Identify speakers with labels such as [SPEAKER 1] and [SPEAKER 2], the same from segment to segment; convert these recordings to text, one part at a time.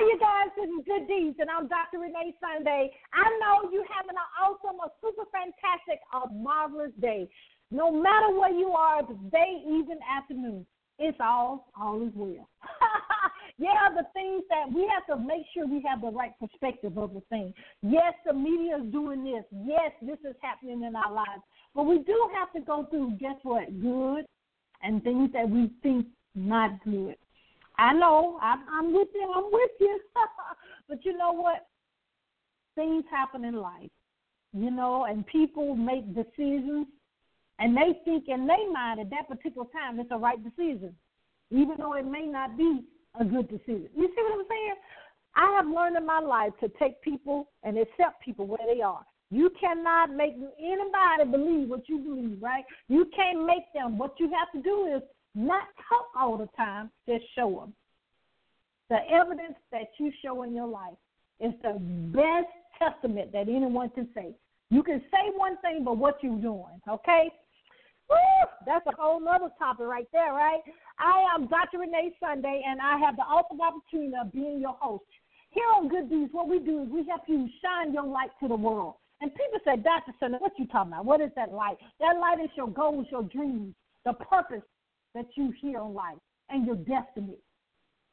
[SPEAKER 1] Hi, you guys. This is Good Deeds, and I'm Dr. Renee Sunday. I know you're having an awesome, a super fantastic, a marvelous day. No matter where you are, day, even afternoon, it's all, all is well. yeah, the things that we have to make sure we have the right perspective of the thing. Yes, the media is doing this. Yes, this is happening in our lives. But we do have to go through, guess what, good and things that we think not good. I know, I'm, I'm with you, I'm with you. but you know what? Things happen in life, you know, and people make decisions and they think in their mind at that particular time it's a right decision, even though it may not be a good decision. You see what I'm saying? I have learned in my life to take people and accept people where they are. You cannot make anybody believe what you believe, right? You can't make them. What you have to do is not talk all the time, just show them. The evidence that you show in your life is the best testament that anyone can say. You can say one thing, but what you're doing, okay? Woo, that's a whole other topic right there, right? I am Dr. Renee Sunday, and I have the awesome opportunity of being your host. Here on Good Deeds, what we do is we help you shine your light to the world. And people say, Dr. Sunday, what you talking about? What is that light? That light is your goals, your dreams, the purpose that you hear in life, and your destiny.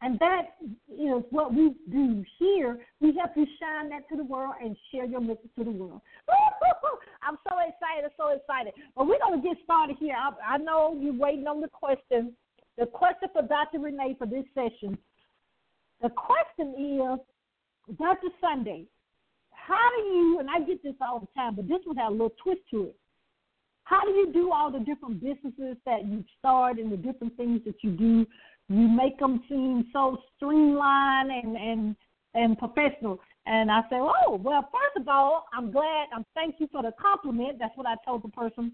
[SPEAKER 1] And that is what we do here. We help you shine that to the world and share your message to the world. I'm so excited, so excited. But we're going to get started here. I, I know you're waiting on the question. The question for Dr. Renee for this session. The question is, Dr. Sunday, how do you, and I get this all the time, but this one has a little twist to it. How do you do all the different businesses that you start and the different things that you do you make them seem so streamlined and and and professional. And I say, oh well, first of all, I'm glad. I'm thank you for the compliment. That's what I told the person.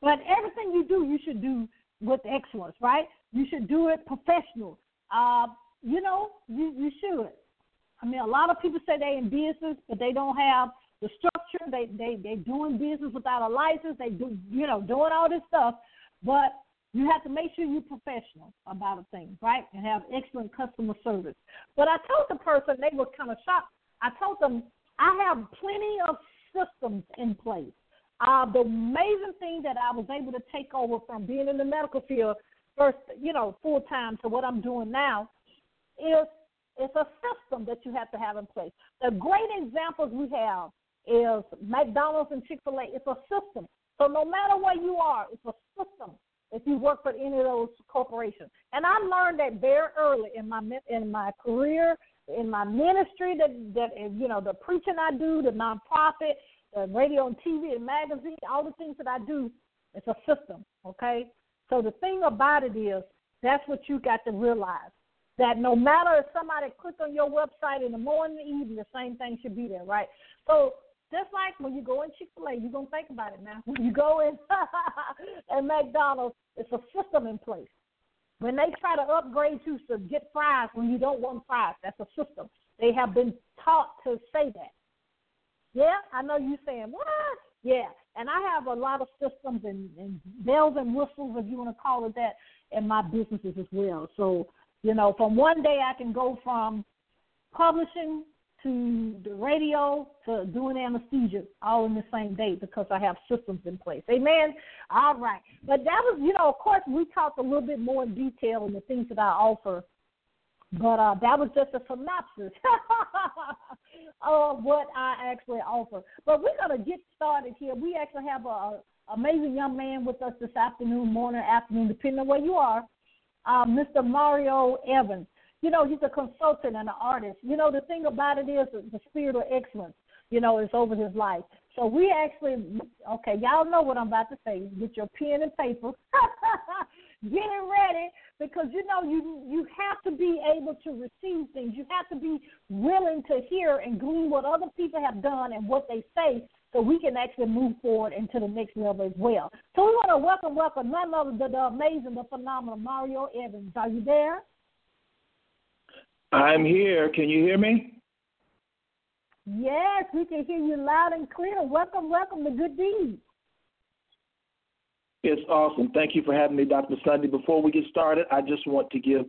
[SPEAKER 1] But everything you do, you should do with excellence, right? You should do it professional. Uh, you know, you you should. I mean, a lot of people say they in business, but they don't have the structure. They they they doing business without a license. They do you know doing all this stuff, but you have to make sure you're professional about a thing, right? And have excellent customer service. But I told the person, they were kind of shocked. I told them, I have plenty of systems in place. Uh, the amazing thing that I was able to take over from being in the medical field first, you know, full time to what I'm doing now is it's a system that you have to have in place. The great examples we have is McDonald's and Chick fil A. It's a system. So no matter where you are, it's a system if you work for any of those corporations. And I learned that very early in my in my career, in my ministry, that that you know the preaching I do, the nonprofit, the radio and TV and magazine, all the things that I do, it's a system. Okay, so the thing about it is that's what you got to realize. That no matter if somebody click on your website in the morning, the evening, the same thing should be there, right? So just like when you go in Chick Fil A, you're gonna think about it now. When you go in at McDonald's, it's a system in place. When they try to upgrade you to get fries when you don't want fries, that's a system. They have been taught to say that. Yeah, I know you saying what? Yeah, and I have a lot of systems and, and bells and whistles, if you want to call it that, in my businesses as well. So you know, from one day I can go from publishing to the radio to doing anesthesia all in the same day because I have systems in place. Amen. All right. But that was, you know, of course, we talked a little bit more in detail in the things that I offer. But uh, that was just a synopsis of what I actually offer. But we're going to get started here. We actually have a, a amazing young man with us this afternoon, morning, afternoon, depending on where you are, uh, Mr. Mario Evans you know, he's a consultant and an artist. You know, the thing about it is the spirit of excellence, you know, is over his life. So we actually, okay, y'all know what I'm about to say. Get your pen and paper, get it ready, because you know you you have to be able to receive things. You have to be willing to hear and glean what other people have done and what they say, so we can actually move forward into the next level as well. So we want to welcome, welcome none other than the amazing, the phenomenal Mario Evans. Are you there?
[SPEAKER 2] I'm here. Can you hear me?
[SPEAKER 1] Yes, we can hear you loud and clear. Welcome, welcome to Good Deeds.
[SPEAKER 2] It's awesome. Thank you for having me, Dr. Sunday. Before we get started, I just want to give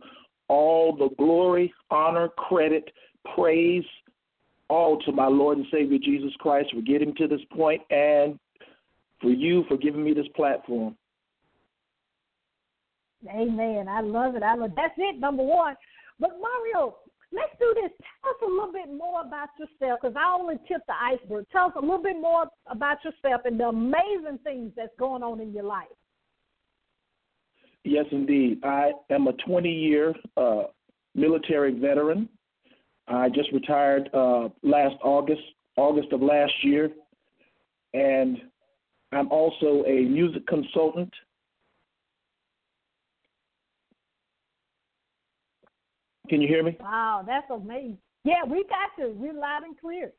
[SPEAKER 2] all the glory, honor, credit, praise, all to my Lord and Savior Jesus Christ for getting to this point and for you for giving me this platform.
[SPEAKER 1] Amen. I love it. I love that's it, number one. But Mario, let's do this. Tell us a little bit more about yourself, because I only tipped the iceberg. Tell us a little bit more about yourself and the amazing things that's going on in your life.
[SPEAKER 2] Yes, indeed. I am a 20 year uh, military veteran. I just retired uh, last August, August of last year, and I'm also a music consultant. Can you hear me?
[SPEAKER 1] Wow, that's amazing. Yeah, we got you. We're loud and clear.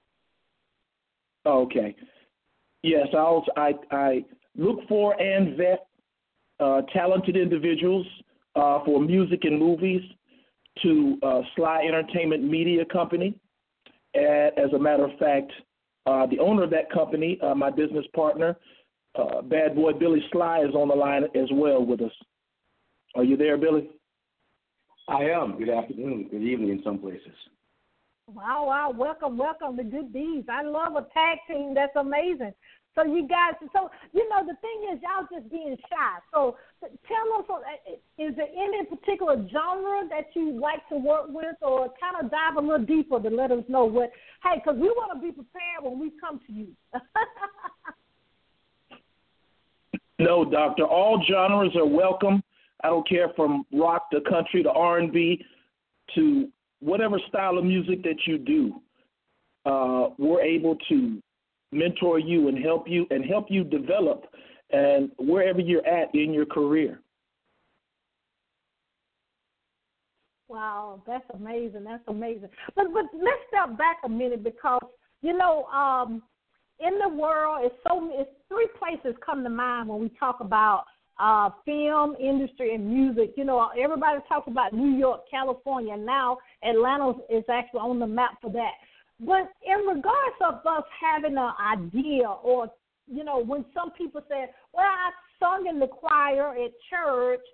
[SPEAKER 2] Okay. Yes, I also, I I look for and vet uh, talented individuals uh, for music and movies to uh, Sly Entertainment Media Company. And as a matter of fact, uh, the owner of that company, uh, my business partner, uh, Bad Boy Billy Sly, is on the line as well with us. Are you there, Billy?
[SPEAKER 3] I am. Good afternoon. Good evening in some places.
[SPEAKER 1] Wow, wow. Welcome, welcome to Good Deeds. I love a tag team. That's amazing. So you guys, so you know the thing is, y'all just being shy. So tell us, uh, is there any particular genre that you like to work with, or kind of dive a little deeper to let us know what? Hey, because we want to be prepared when we come to you.
[SPEAKER 2] no, doctor. All genres are welcome. I don't care from rock to country to R and B to whatever style of music that you do. Uh, we're able to mentor you and help you and help you develop and wherever you're at in your career.
[SPEAKER 1] Wow, that's amazing. That's amazing. But but let's step back a minute because you know, um, in the world, it's so it's three places come to mind when we talk about uh, film industry and music. You know, everybody talks about New York, California. Now Atlanta is actually on the map for that. But in regards of us having an idea, or you know, when some people say, "Well, I sung in the choir at church,"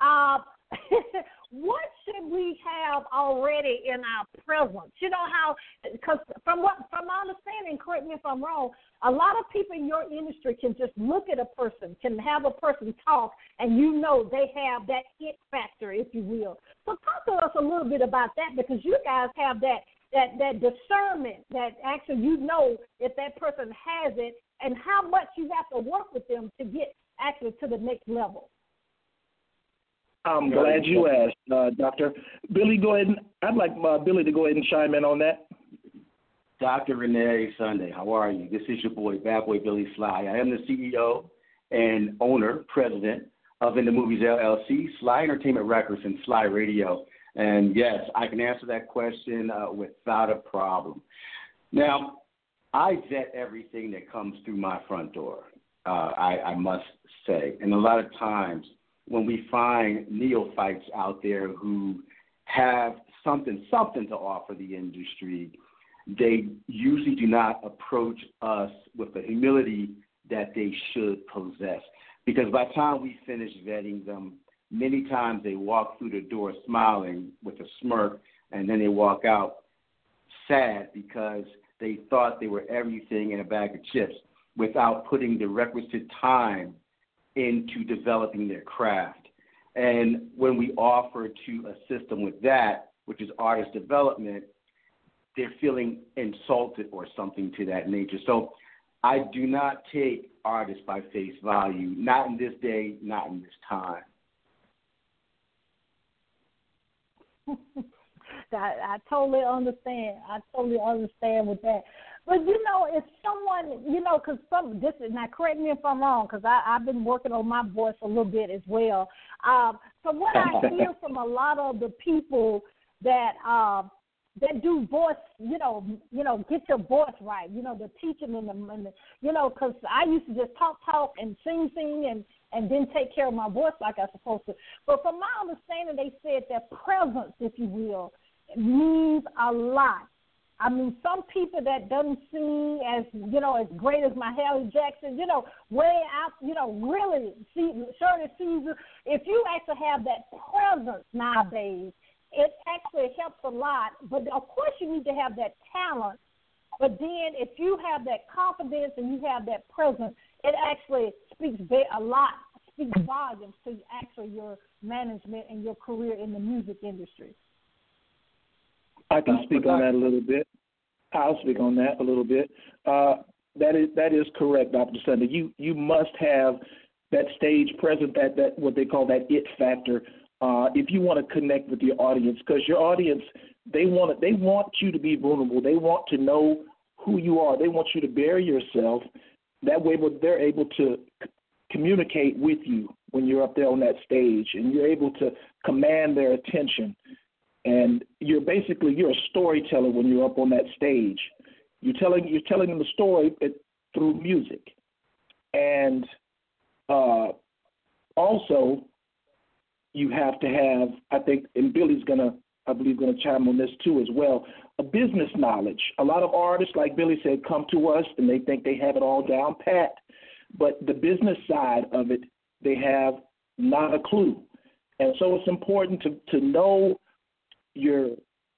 [SPEAKER 1] uh, what should we have already in our presence? You know how, because from what from my understanding, correct me if I'm wrong, a lot of people in your industry can just look at a person, can have a person talk, and you know they have that it factor, if you will. So talk to us a little bit about that because you guys have that that that discernment that actually you know if that person has it and how much you have to work with them to get actually to the next level.
[SPEAKER 2] I'm glad you asked, uh, Doctor Billy. Go ahead. And, I'd like uh, Billy to go ahead and chime in on that.
[SPEAKER 3] Dr. Renee Sunday, how are you? This is your boy, Bad Boy Billy Sly. I am the CEO and owner, president of In the Movies LLC, Sly Entertainment Records, and Sly Radio. And yes, I can answer that question uh, without a problem. Now, I vet everything that comes through my front door. Uh, I, I must say, and a lot of times when we find neophytes out there who have something something to offer the industry, they usually do not approach us with the humility that they should possess. Because by the time we finish vetting them, Many times they walk through the door smiling with a smirk, and then they walk out sad because they thought they were everything in a bag of chips without putting the requisite time into developing their craft. And when we offer to assist them with that, which is artist development, they're feeling insulted or something to that nature. So I do not take artists by face value, not in this day, not in this time.
[SPEAKER 1] I, totally understand. I totally understand with that. But you know, if someone, you know, because some this is now correct me if I'm wrong, because I I've been working on my voice a little bit as well. Um, so what I hear from a lot of the people that um that do voice, you know, you know, get your voice right, you know, the teaching and the, and the you know, because I used to just talk, talk, and sing, sing, and and then take care of my voice like I'm supposed to. But from my understanding, they said that presence, if you will, means a lot. I mean, some people that doesn't sing as you know as great as Mahalia Jackson, you know, way out, you know, really see Shirley Caesar. If you actually have that presence nowadays, it actually helps a lot. But of course, you need to have that talent. But then, if you have that confidence and you have that presence, it actually speaks a lot, speaks volumes to actually your management and your career in the music industry.
[SPEAKER 2] I can speak on that a little bit. I'll speak on that a little bit. Uh, that is that is correct, Dr. Sunday. You you must have that stage present, that that what they call that it factor, uh, if you want to connect with your audience, because your audience they want they want you to be vulnerable. They want to know who you are. They want you to bury yourself. That way, they're able to communicate with you when you're up there on that stage, and you're able to command their attention. And you're basically you're a storyteller when you're up on that stage. You're telling you're telling them the story through music, and uh, also you have to have. I think, and Billy's gonna, I believe, gonna chime on this too as well. A business knowledge. A lot of artists, like Billy said, come to us and they think they have it all down pat, but the business side of it, they have not a clue. And so it's important to to know your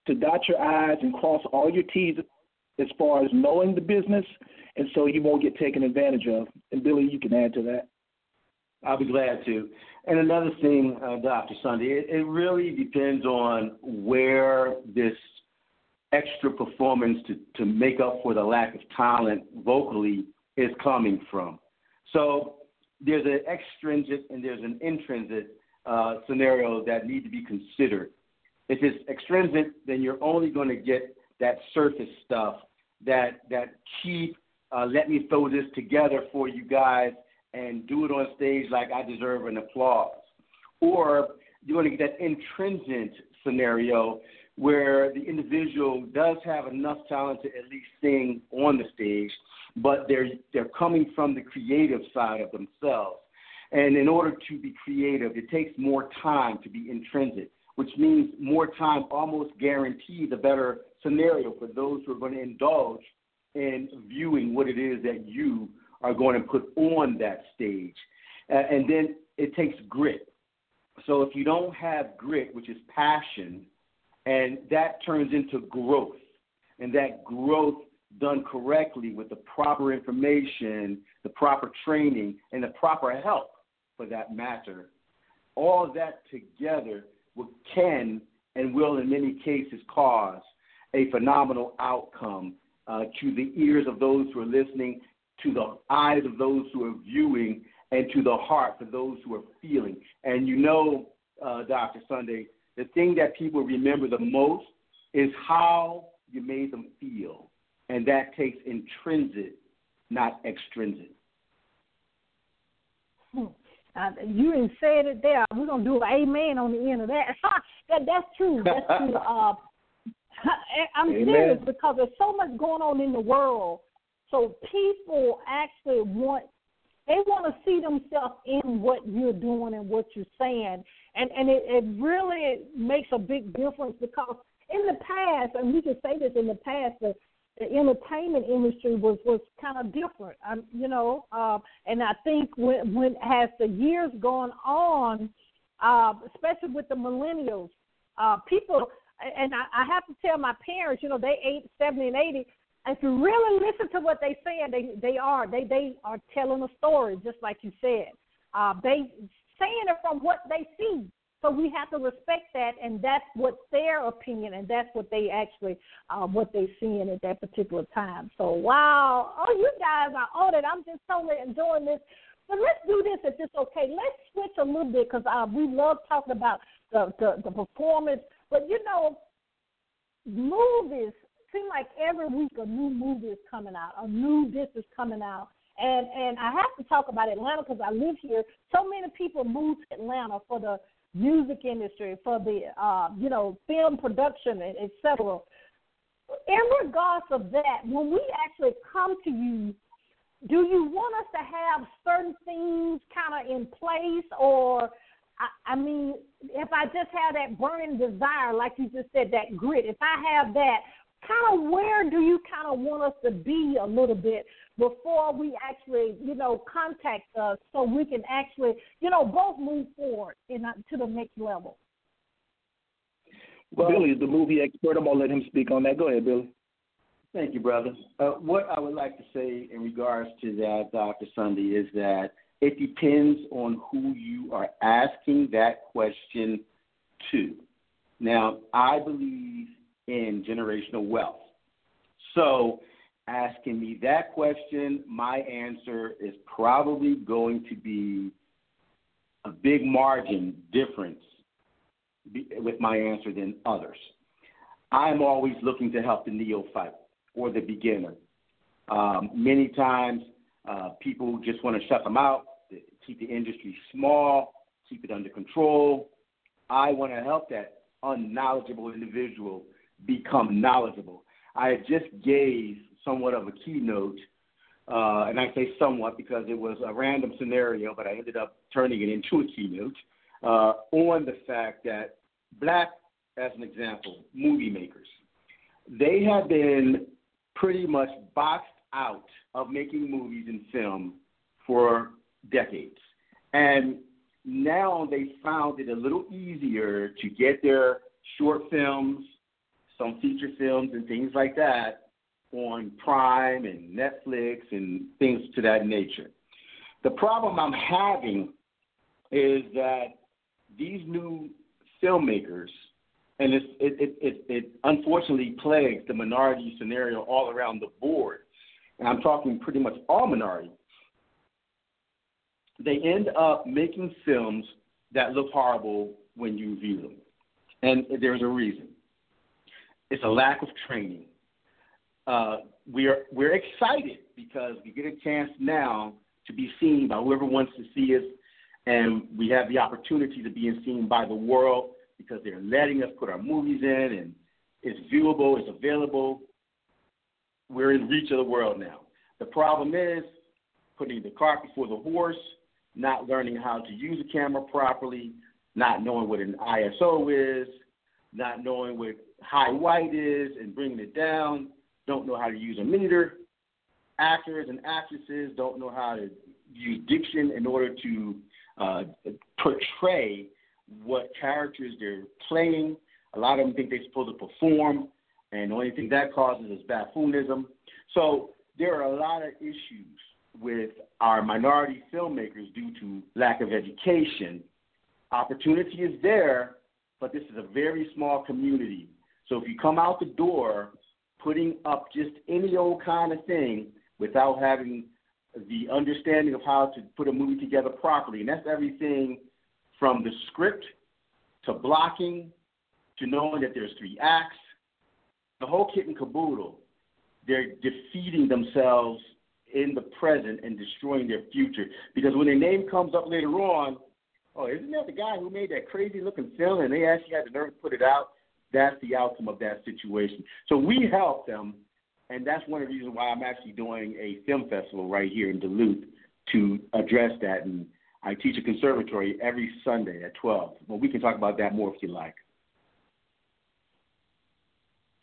[SPEAKER 2] to dot your I's and cross all your T's as far as knowing the business, and so you won't get taken advantage of. And Billy, you can add to that.
[SPEAKER 3] I'll be glad to. And another thing, uh, Dr. Sunday, it, it really depends on where this extra performance to, to make up for the lack of talent vocally is coming from. So there's an extrinsic and there's an intrinsic uh, scenario that need to be considered. If it's extrinsic, then you're only going to get that surface stuff that that keep. Uh, let me throw this together for you guys and do it on stage like I deserve an applause. Or you're going to get that intrinsic scenario where the individual does have enough talent to at least sing on the stage, but they're they're coming from the creative side of themselves. And in order to be creative, it takes more time to be intrinsic, which means more time almost guarantees a better scenario for those who are going to indulge in viewing what it is that you are going to put on that stage. Uh, and then it takes grit. So if you don't have grit, which is passion, and that turns into growth, and that growth done correctly with the proper information, the proper training, and the proper help for that matter, all that together can and will in many cases cause a phenomenal outcome uh, to the ears of those who are listening to the eyes of those who are viewing and to the heart for those who are feeling. And you know, uh, Dr. Sunday, the thing that people remember the most is how you made them feel. And that takes intrinsic, not extrinsic.
[SPEAKER 1] Hmm. Uh, you didn't say it there. We're gonna do an amen on the end of that. that that's true. That's true. Uh, I'm amen. serious because there's so much going on in the world so people actually want they want to see themselves in what you're doing and what you're saying, and and it, it really makes a big difference because in the past, and we can say this in the past, the, the entertainment industry was was kind of different, um, you know, uh, and I think when when as the years gone on, uh, especially with the millennials, uh, people, and I, I have to tell my parents, you know, they eight, seventy, and eighty if you really listen to what they say, they they are they they are telling a story, just like you said. Uh, they saying it from what they see. So we have to respect that, and that's what their opinion, and that's what they actually, uh, what they're seeing at that particular time. So wow, oh you guys are on it. I'm just totally enjoying this. But let's do this if it's okay. Let's switch a little bit because uh, we love talking about the, the the performance. But you know, movies seems like every week a new movie is coming out, a new this is coming out. And and I have to talk about Atlanta because I live here. So many people move to Atlanta for the music industry, for the uh, you know film production, etc. In regards of that, when we actually come to you, do you want us to have certain things kind of in place, or I, I mean, if I just have that burning desire, like you just said, that grit, if I have that, kind of where do you kind of want us to be a little bit before we actually, you know, contact us so we can actually, you know, both move forward in, uh, to the next level?
[SPEAKER 2] Well, Billy is the movie expert. I'm gonna let him speak on that. Go ahead, Billy.
[SPEAKER 3] Thank you, brother. Uh, what I would like to say in regards to that, Dr. Sunday, is that it depends on who you are asking that question to. Now, I believe in generational wealth. So, asking me that question, my answer is probably going to be a big margin difference with my answer than others. I'm always looking to help the neophyte or the beginner. Um, many times, uh, people just want to shut them out, keep the industry small, keep it under control. I want to help that unknowledgeable individual become knowledgeable. I just gave somewhat of a keynote, uh, and I say somewhat because it was a random scenario, but I ended up turning it into a keynote uh, on the fact that black, as an example, movie makers, they have been pretty much boxed out of making movies and film for decades. And now they found it a little easier to get their short films, some feature films, and things like that on Prime and Netflix and things to that nature. The problem I'm having is that these new filmmakers, and it, it, it, it unfortunately plagues the minority scenario all around the board, and I'm talking pretty much all minority, they end up making films that look horrible when you view them. And there's a reason. It's a lack of training. Uh, we're we're excited because we get a chance now to be seen by whoever wants to see us, and we have the opportunity to be seen by the world because they're letting us put our movies in, and it's viewable, it's available. We're in reach of the world now. The problem is putting the cart before the horse, not learning how to use a camera properly, not knowing what an ISO is, not knowing what high white is and bringing it down, don't know how to use a meter. Actors and actresses don't know how to use diction in order to uh, portray what characters they're playing. A lot of them think they're supposed to perform, and the only thing that causes is buffoonism. So there are a lot of issues with our minority filmmakers due to lack of education. Opportunity is there, but this is a very small community. So if you come out the door putting up just any old kind of thing without having the understanding of how to put a movie together properly, and that's everything from the script to blocking to knowing that there's three acts, the whole kit and caboodle. They're defeating themselves in the present and destroying their future. Because when their name comes up later on, oh, isn't that the guy who made that crazy looking film and they actually had the nerve to put it out? That's the outcome of that situation. So we help them, and that's one of the reasons why I'm actually doing a film festival right here in Duluth to address that. And I teach a conservatory every Sunday at 12. Well, we can talk about that more if you like.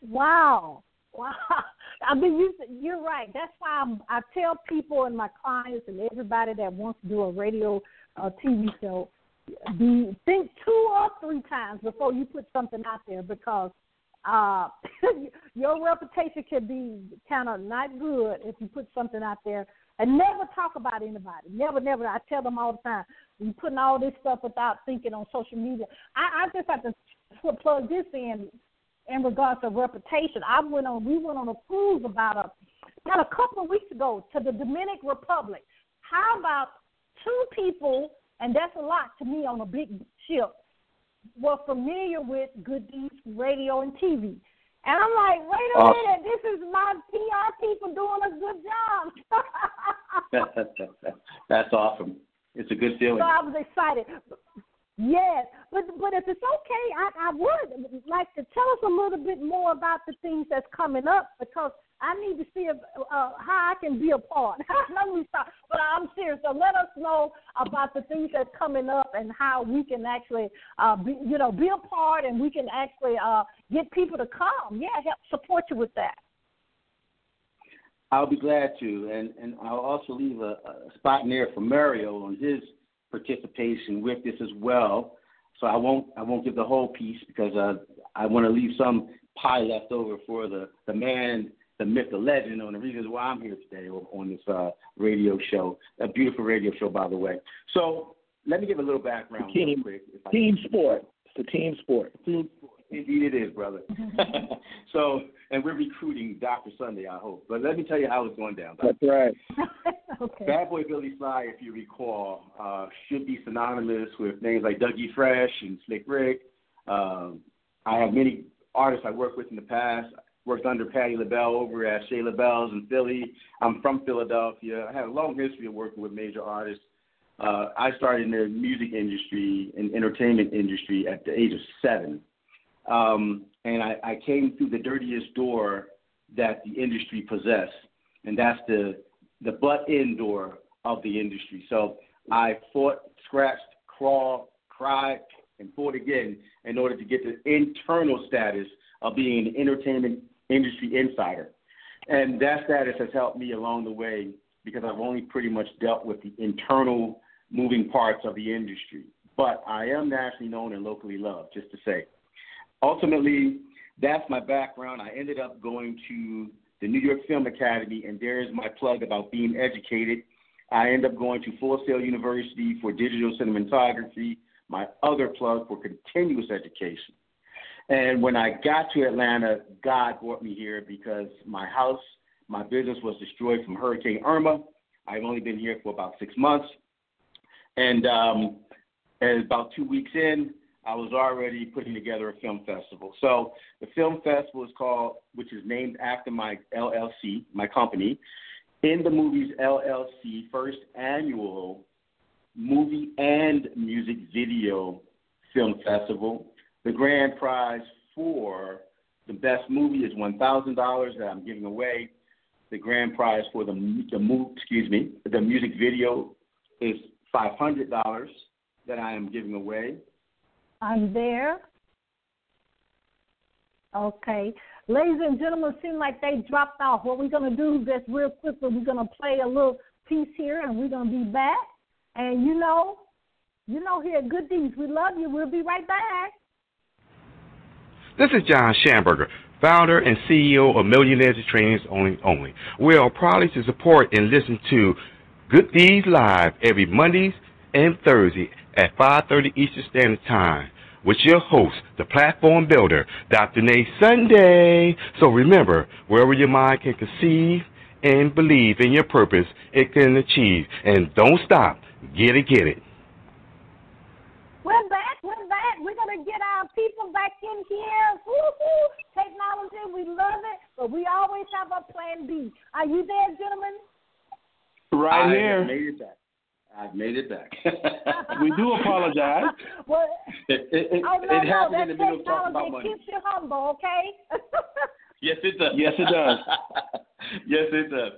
[SPEAKER 1] Wow. Wow. I mean, you, you're right. That's why I'm, I tell people and my clients and everybody that wants to do a radio uh, TV show, be think two or three times before you put something out there because uh, your reputation can be kind of not good if you put something out there and never talk about anybody. Never, never. I tell them all the time. You putting all this stuff without thinking on social media. I, I just have to plug this in in regards to reputation. I went on we went on a cruise about a about a couple of weeks ago to the Dominican Republic. How about two people, and that's a lot to me on a big ship, were familiar with Good Deeds Radio and TV. And I'm like, wait a awesome. minute, this is my PR people doing a
[SPEAKER 3] good job. That's awesome. It's a good feeling.
[SPEAKER 1] So I was excited. Yes, but but if it's okay, I, I would like to tell us a little bit more about the things that's coming up because I need to see if, uh, how I can be a part. let me stop. But I'm serious. So let us know about the things that's coming up and how we can actually, uh, be, you know, be a part and we can actually uh, get people to come. Yeah, help support you with that.
[SPEAKER 3] I'll be glad to, and and I'll also leave a, a spot in there for Mario on his participation with this as well. so I won't I won't give the whole piece because uh, I want to leave some pie left over for the the man, the myth, the legend, on the reasons why I'm here today on this uh, radio show. A beautiful radio show, by the way. So let me give a little background
[SPEAKER 2] team,
[SPEAKER 3] real quick.
[SPEAKER 2] Team sport. It's a team sport.
[SPEAKER 3] Team sport. Indeed, it is, brother. so, and we're recruiting Dr. Sunday, I hope. But let me tell you how it's going down.
[SPEAKER 2] That's right.
[SPEAKER 1] okay.
[SPEAKER 3] Bad Boy Billy Sly, if you recall, uh, should be synonymous with names like Dougie Fresh and Slick Rick. Um, I have many artists I worked with in the past. Worked under Patti LaBelle over at Chez LaBelle's in Philly. I'm from Philadelphia. I have a long history of working with major artists. Uh, I started in the music industry and entertainment industry at the age of seven. Um, and I, I came through the dirtiest door that the industry possessed, and that's the the butt end door of the industry. So I fought, scratched, crawled, cried, and fought again in order to get the internal status of being an entertainment industry insider. And that status has helped me along the way because I've only pretty much dealt with the internal moving parts of the industry. But I am nationally known and locally loved, just to say ultimately, that's my background. I ended up going to the New York Film Academy, and there's my plug about being educated. I ended up going to Full Sail University for digital cinematography, my other plug for continuous education. And when I got to Atlanta, God brought me here because my house, my business was destroyed from Hurricane Irma. I've only been here for about six months. And, um, and about two weeks in, I was already putting together a film festival. So the film festival is called, which is named after my LLC, my company, in the movies LLC first annual movie and music video film festival. The grand prize for the best movie is one thousand dollars that I'm giving away. The grand prize for the the excuse me, the music video is five hundred dollars that I am giving away.
[SPEAKER 1] I'm there. Okay. Ladies and gentlemen, seem like they dropped off. What we're to do just real quickly, we're to play a little piece here and we're to be back. And you know, you know here at Good Deeds, we love you. We'll be right back.
[SPEAKER 4] This is John Schamberger, founder and CEO of Millionaires Trainings Only Only. We are proud to support and listen to Good Deeds Live every Mondays and Thursday at 5.30 Eastern Standard Time with your host, the platform builder, Dr. Nate Sunday. So remember, wherever your mind can conceive and believe in your purpose, it can achieve. And don't stop. Get it, get it.
[SPEAKER 1] We're back. We're back. We're going to get our people back in here. Woo-hoo. Technology, we love it, but we always have a plan B. Are you there, gentlemen?
[SPEAKER 2] Right
[SPEAKER 3] I
[SPEAKER 2] here.
[SPEAKER 3] Made it back. I've made it back.
[SPEAKER 2] we do apologize.
[SPEAKER 1] well,
[SPEAKER 3] it, it, it,
[SPEAKER 1] oh, no,
[SPEAKER 3] it
[SPEAKER 1] no,
[SPEAKER 3] happened
[SPEAKER 1] that
[SPEAKER 3] in the middle of talking
[SPEAKER 1] technology
[SPEAKER 3] about money.
[SPEAKER 1] keeps you humble, okay?
[SPEAKER 3] yes, it does.
[SPEAKER 2] Yes, it does.
[SPEAKER 3] yes, it does.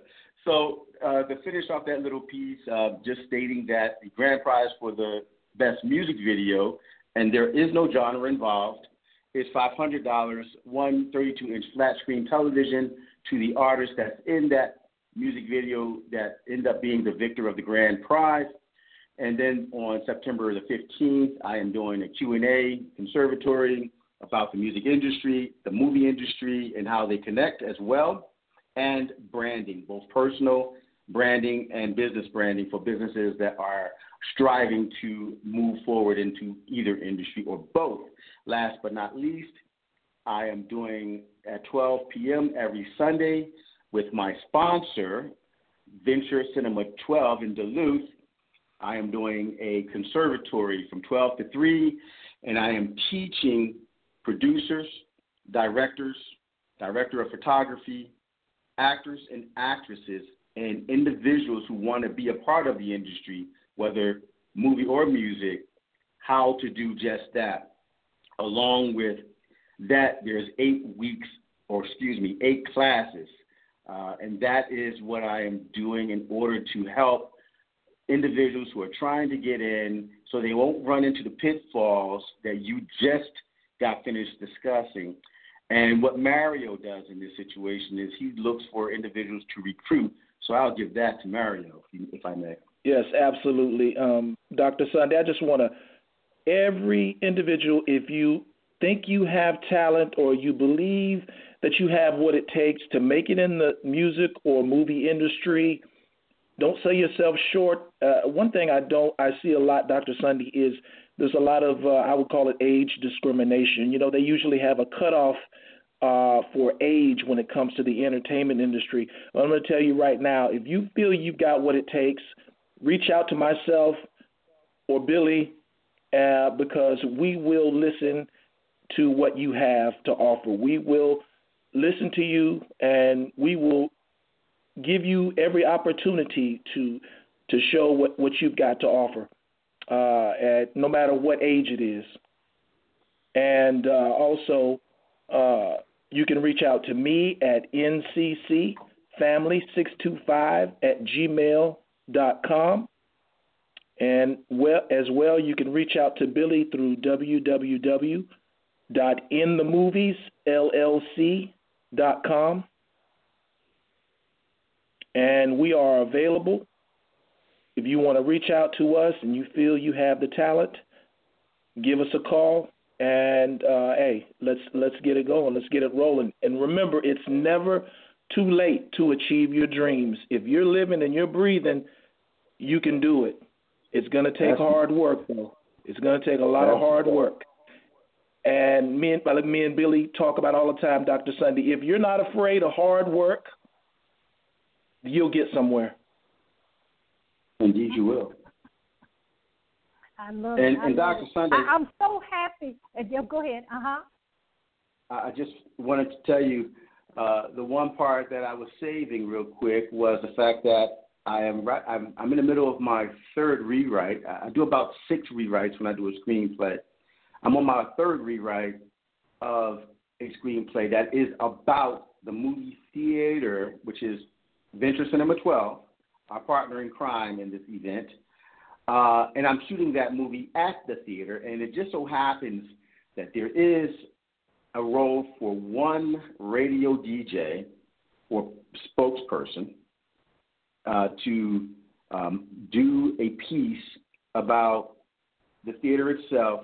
[SPEAKER 3] So uh, to finish off that little piece, uh, just stating that the grand prize for the best music video, and there is no genre involved, is $500, one 32-inch flat screen television to the artist that's in that music video that end up being the victor of the grand prize. And then on September the 15th, I am doing a Q&A conservatory about the music industry, the movie industry, and how they connect as well, and branding, both personal branding and business branding for businesses that are striving to move forward into either industry or both. Last but not least, I am doing at 12 p.m. every Sunday with my sponsor, Venture Cinema 12 in Duluth. I am doing a conservatory from 12 to 3, and I am teaching producers, directors, director of photography, actors and actresses, and individuals who want to be a part of the industry, whether movie or music, how to do just that. Along with that, there's eight weeks, or excuse me, eight classes uh, and that is what I am doing in order to help individuals who are trying to get in so they won't run into the pitfalls that you just got finished discussing. And what Mario does in this situation is he looks for individuals to recruit. So I'll give that to Mario, if, I may.
[SPEAKER 2] Yes, absolutely. Um, Dr. Sunday, I just want to every individual, if you think you have talent or you believe that you have what it takes to make it in the music or movie industry, don't sell yourself short. Uh, one thing I don't I see a lot, Dr. Sunday, is there's a lot of uh, I would call it age discrimination. You know, they usually have a cutoff uh, for age when it comes to the entertainment industry. I'm going to tell you right now, if you feel you've got what it takes, reach out to myself or Billy uh, because we will listen to what you have to offer. We will listen to you and we will give you every opportunity to to show what, what you've got to offer, uh, at no matter what age it is. And uh, also, uh, you can reach out to me at nccfamily625 at gmail.com. And well, as well, you can reach out to Billy through www.inthemoviesllc.com. And we are available. If you want to reach out to us and you feel you have the talent, give us a call and uh, hey, let's let's get it going. Let's get it rolling. And remember, it's never too late to achieve your dreams. If you're living and you're breathing, you can do it. It's going to take That's hard work, though. It's going to take a lot of hard work. And me and like me and Billy talk about all the time, Dr. Sunday. If you're not afraid of hard work, you'll get somewhere.
[SPEAKER 3] Indeed, you will.
[SPEAKER 1] I love
[SPEAKER 3] and,
[SPEAKER 1] it.
[SPEAKER 3] And Dr. Sunday,
[SPEAKER 1] I, am so happy. Yeah, go ahead. Uh huh.
[SPEAKER 3] I just wanted to tell you uh, the one part that I was saving real quick was the fact that I am right. I'm, I'm in the middle of my third rewrite. I do about six rewrites when I do a screenplay. I'm on my third rewrite of a screenplay that is about the movie theater, which is Venture Cinema 12, our partner in crime in this event. Uh, and I'm shooting that movie at the theater, and it just so happens that there is a role for one radio DJ or spokesperson uh, to um, do a piece about the theater itself,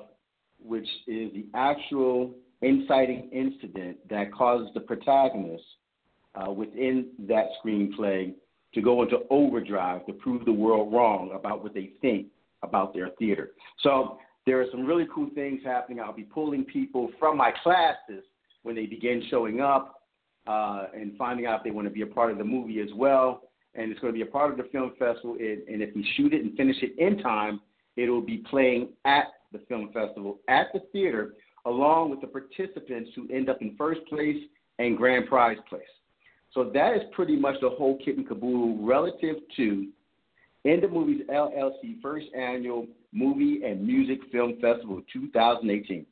[SPEAKER 3] which is the actual inciting incident that causes the protagonist uh, within that screenplay to go into overdrive to prove the world wrong about what they think about their theater. So there are some really cool things happening. I'll be pulling people from my classes when they begin showing up uh, and finding out if they want to be a part of the movie as well. And it's going to be a part of the film festival. And if we shoot it and finish it in time, it will be playing at the film festival at the theater, along with the participants who end up in first place and grand prize place. So that is pretty much the whole kit and caboodle relative to In the Movies LLC first annual movie and music film festival 2018.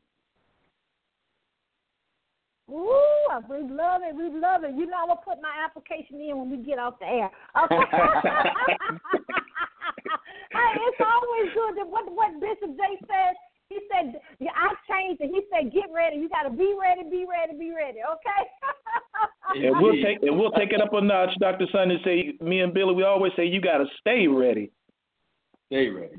[SPEAKER 1] Ooh, we love it. We love it. You know, I'm gonna put my application in when we get off the air. Okay. hey, it's always good that what what Bishop Jakes says he said, yeah, I changed it. He said, get ready. You got to be ready, be ready, be ready. Okay.
[SPEAKER 2] and we'll take and we'll take it up a notch, Doctor Sunday. Say me and Billy, we always say you got to stay ready.
[SPEAKER 3] Stay ready.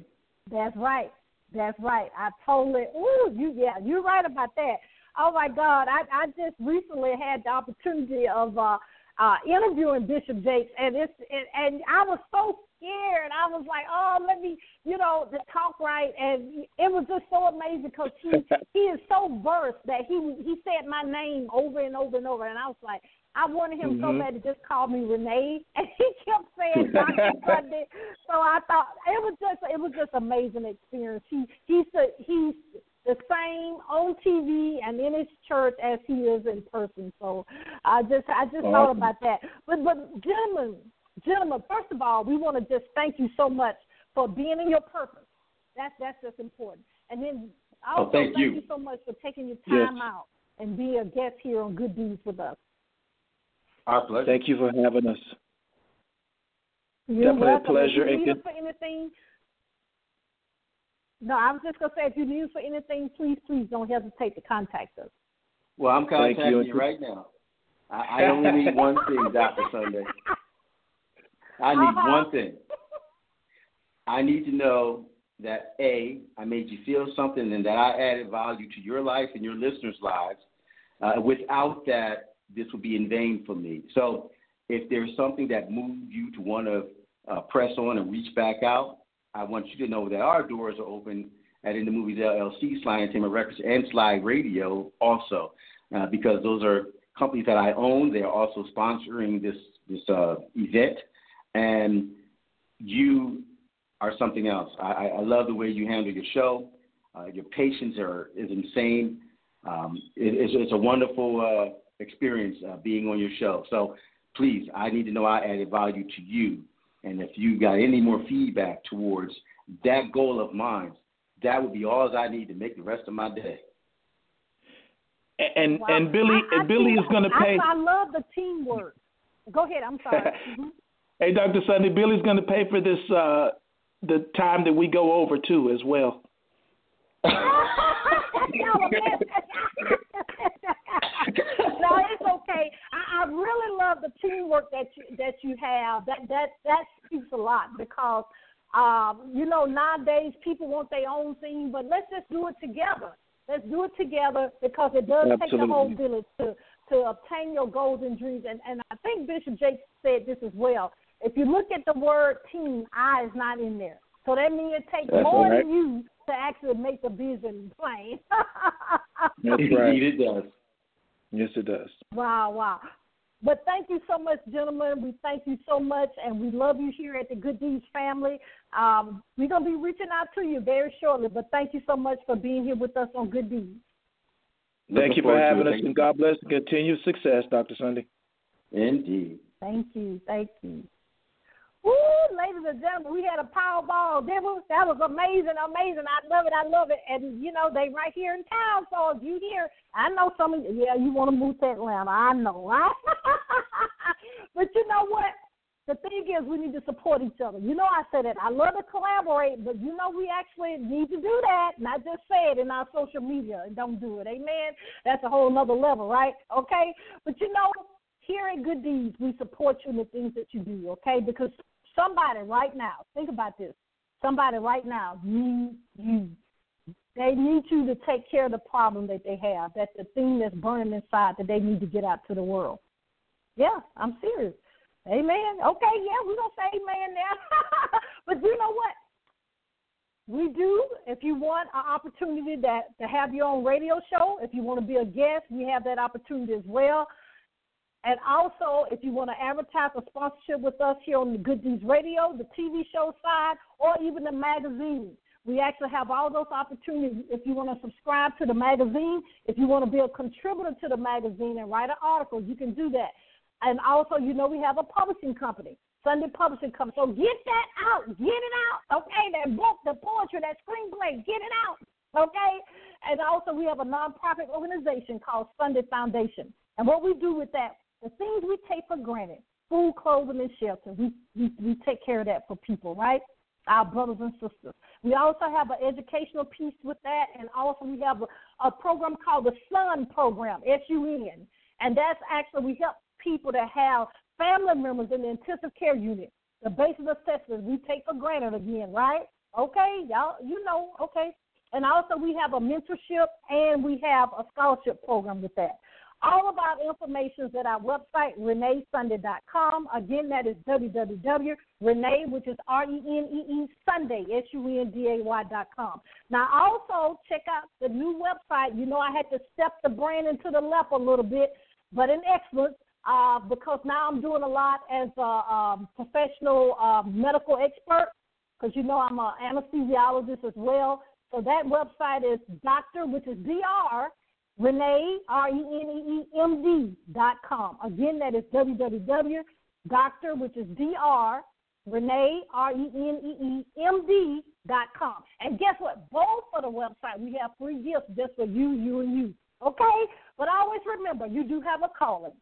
[SPEAKER 1] That's right. That's right. I totally. Ooh, you yeah, you're right about that. Oh my God, I I just recently had the opportunity of uh uh interviewing Bishop Jakes, and it's and, and I was so scared. I was like, oh, let me, you know, to talk right. And it was just so amazing because he he is so versed that he he said my name over and over and over, and I was like. I wanted him mm-hmm. so bad to just call me Renee, and he kept saying Dr. Sunday. So I thought it was just it was just amazing experience. He he's a, he's the same on TV and in his church as he is in person. So I just I just awesome. thought about that. But but gentlemen, gentlemen, first of all, we want to just thank you so much for being in your purpose. That's that's just important. And then
[SPEAKER 3] also oh, thank,
[SPEAKER 1] thank
[SPEAKER 3] you.
[SPEAKER 1] you. so much for taking your time yes. out and being a guest here on Good Deeds with us.
[SPEAKER 3] Our pleasure.
[SPEAKER 2] Thank you for having us.
[SPEAKER 1] You're
[SPEAKER 2] Definitely
[SPEAKER 1] welcome.
[SPEAKER 2] a pleasure.
[SPEAKER 1] If you need us for anything, no, I was just gonna say if you need us for anything, please, please don't hesitate to contact us.
[SPEAKER 3] Well, I'm contacting you. you right now. I, I only need one thing, Doctor Sunday. I need uh-huh. one thing. I need to know that A, I made you feel something and that I added value to your life and your listeners' lives. Uh, without that, this would be in vain for me. So if there's something that moved you to want to uh, press on and reach back out, I want you to know that our doors are open at In the Movies LLC, Sly Entertainment Records, and Sly Radio also, uh, because those are companies that I own. They are also sponsoring this this uh, event, and you are something else. I, I love the way you handle your show. Uh, your patience are, is insane. Um, it, it's, it's, a wonderful uh, experience uh, being on your show. So please, I need to know I added value to you. And if you got any more feedback towards that goal of mine, that would be all I need to make the rest of my day.
[SPEAKER 2] And wow. and Billy I, I Billy is going to pay.
[SPEAKER 1] I, I love the teamwork. Go ahead. I'm sorry. Mm-hmm.
[SPEAKER 2] hey, Dr. Sunday, Billy's going to pay for this uh, the time that we go over too as well.
[SPEAKER 1] no, it's okay. I, I really love the teamwork that you that you have. That that that speaks a lot because um, you know nowadays people want their own thing, but let's just do it together. Let's do it together because it does Absolutely. take the whole village to to obtain your goals and dreams. And and I think Bishop Jakes said this as well. If you look at the word team, I is not in there. So that means it takes That's more right. than you to actually make the vision plain.
[SPEAKER 2] That's right.
[SPEAKER 3] it does.
[SPEAKER 2] Yes, it does.
[SPEAKER 1] Wow, wow. But thank you so much, gentlemen. We thank you so much, and we love you here at the Good Deeds family. Um, we're going to be reaching out to you very shortly, but thank you so much for being here with us on Good Deeds.
[SPEAKER 2] Thank you for having us, and God bless and continued success, Dr. Sunday.
[SPEAKER 3] Indeed.
[SPEAKER 1] Thank you. Thank you. Woo, ladies and gentlemen, we had a Powerball devil. That was amazing, amazing. I love it, I love it. And you know, they right here in town. So if you hear, I know some of you, yeah, you want to move to Atlanta. I know, right? but you know what? The thing is, we need to support each other. You know, I said it. I love to collaborate, but you know, we actually need to do that, not just say it in our social media and don't do it. Amen. That's a whole nother level, right? Okay. But you know, here at Good Deeds, we support you in the things that you do. Okay, because Somebody right now, think about this. Somebody right now needs you. They need you to take care of the problem that they have. That's the thing that's burning inside that they need to get out to the world. Yeah, I'm serious. Amen. Okay, yeah, we're gonna say amen now. but you know what? We do. If you want an opportunity that to have your own radio show, if you want to be a guest, we have that opportunity as well. And also, if you want to advertise a sponsorship with us here on the Good Deeds Radio, the TV show side, or even the magazine, we actually have all those opportunities. If you want to subscribe to the magazine, if you want to be a contributor to the magazine and write an article, you can do that. And also, you know, we have a publishing company, Sunday Publishing Company. So get that out, get it out, okay? That book, the poetry, that screenplay, get it out, okay? And also, we have a nonprofit organization called Sunday Foundation. And what we do with that, the things we take for granted, food, clothing, and shelter, we, we, we take care of that for people, right? Our brothers and sisters. We also have an educational piece with that, and also we have a, a program called the SUN program, S U N. And that's actually, we help people that have family members in the intensive care unit. The basic assessments we take for granted again, right? Okay, y'all, you know, okay. And also, we have a mentorship and we have a scholarship program with that. All of our information is at our website, reneesunday.com. Again, that is www.renee, which is R-E-N-E-E, Sunday, S-U-N-D-A-Y.com. Now, also check out the new website. You know, I had to step the brand into the left a little bit, but in excellence, uh, because now I'm doing a lot as a um, professional uh, medical expert, because you know I'm an anesthesiologist as well. So that website is doctor, which is D-R, Renee, R E N E E M D dot com. Again, that is www. Doctor, which is D R, Renee, R E N E E M D dot com. And guess what? Both for the website, we have free gifts just for you, you, and you. Okay? But always remember, you do have a calling.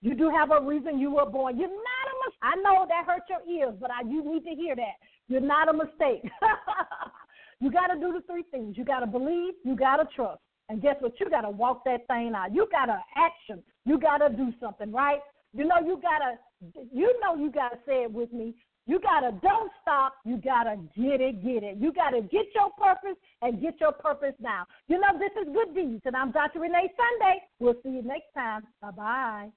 [SPEAKER 1] You do have a reason you were born. You're not a mistake. I know that hurt your ears, but I, you need to hear that. You're not a mistake. you got to do the three things. You got to believe. You got to trust. And guess what? You got to walk that thing out. You got to action. You got to do something, right? You know, you got to, you know, you got to say it with me. You gotta don't stop. You gotta get it, get it. You gotta get your purpose and get your purpose now. You know, this is Good Deeds, and I'm Dr. Renee Sunday. We'll see you next time. Bye bye.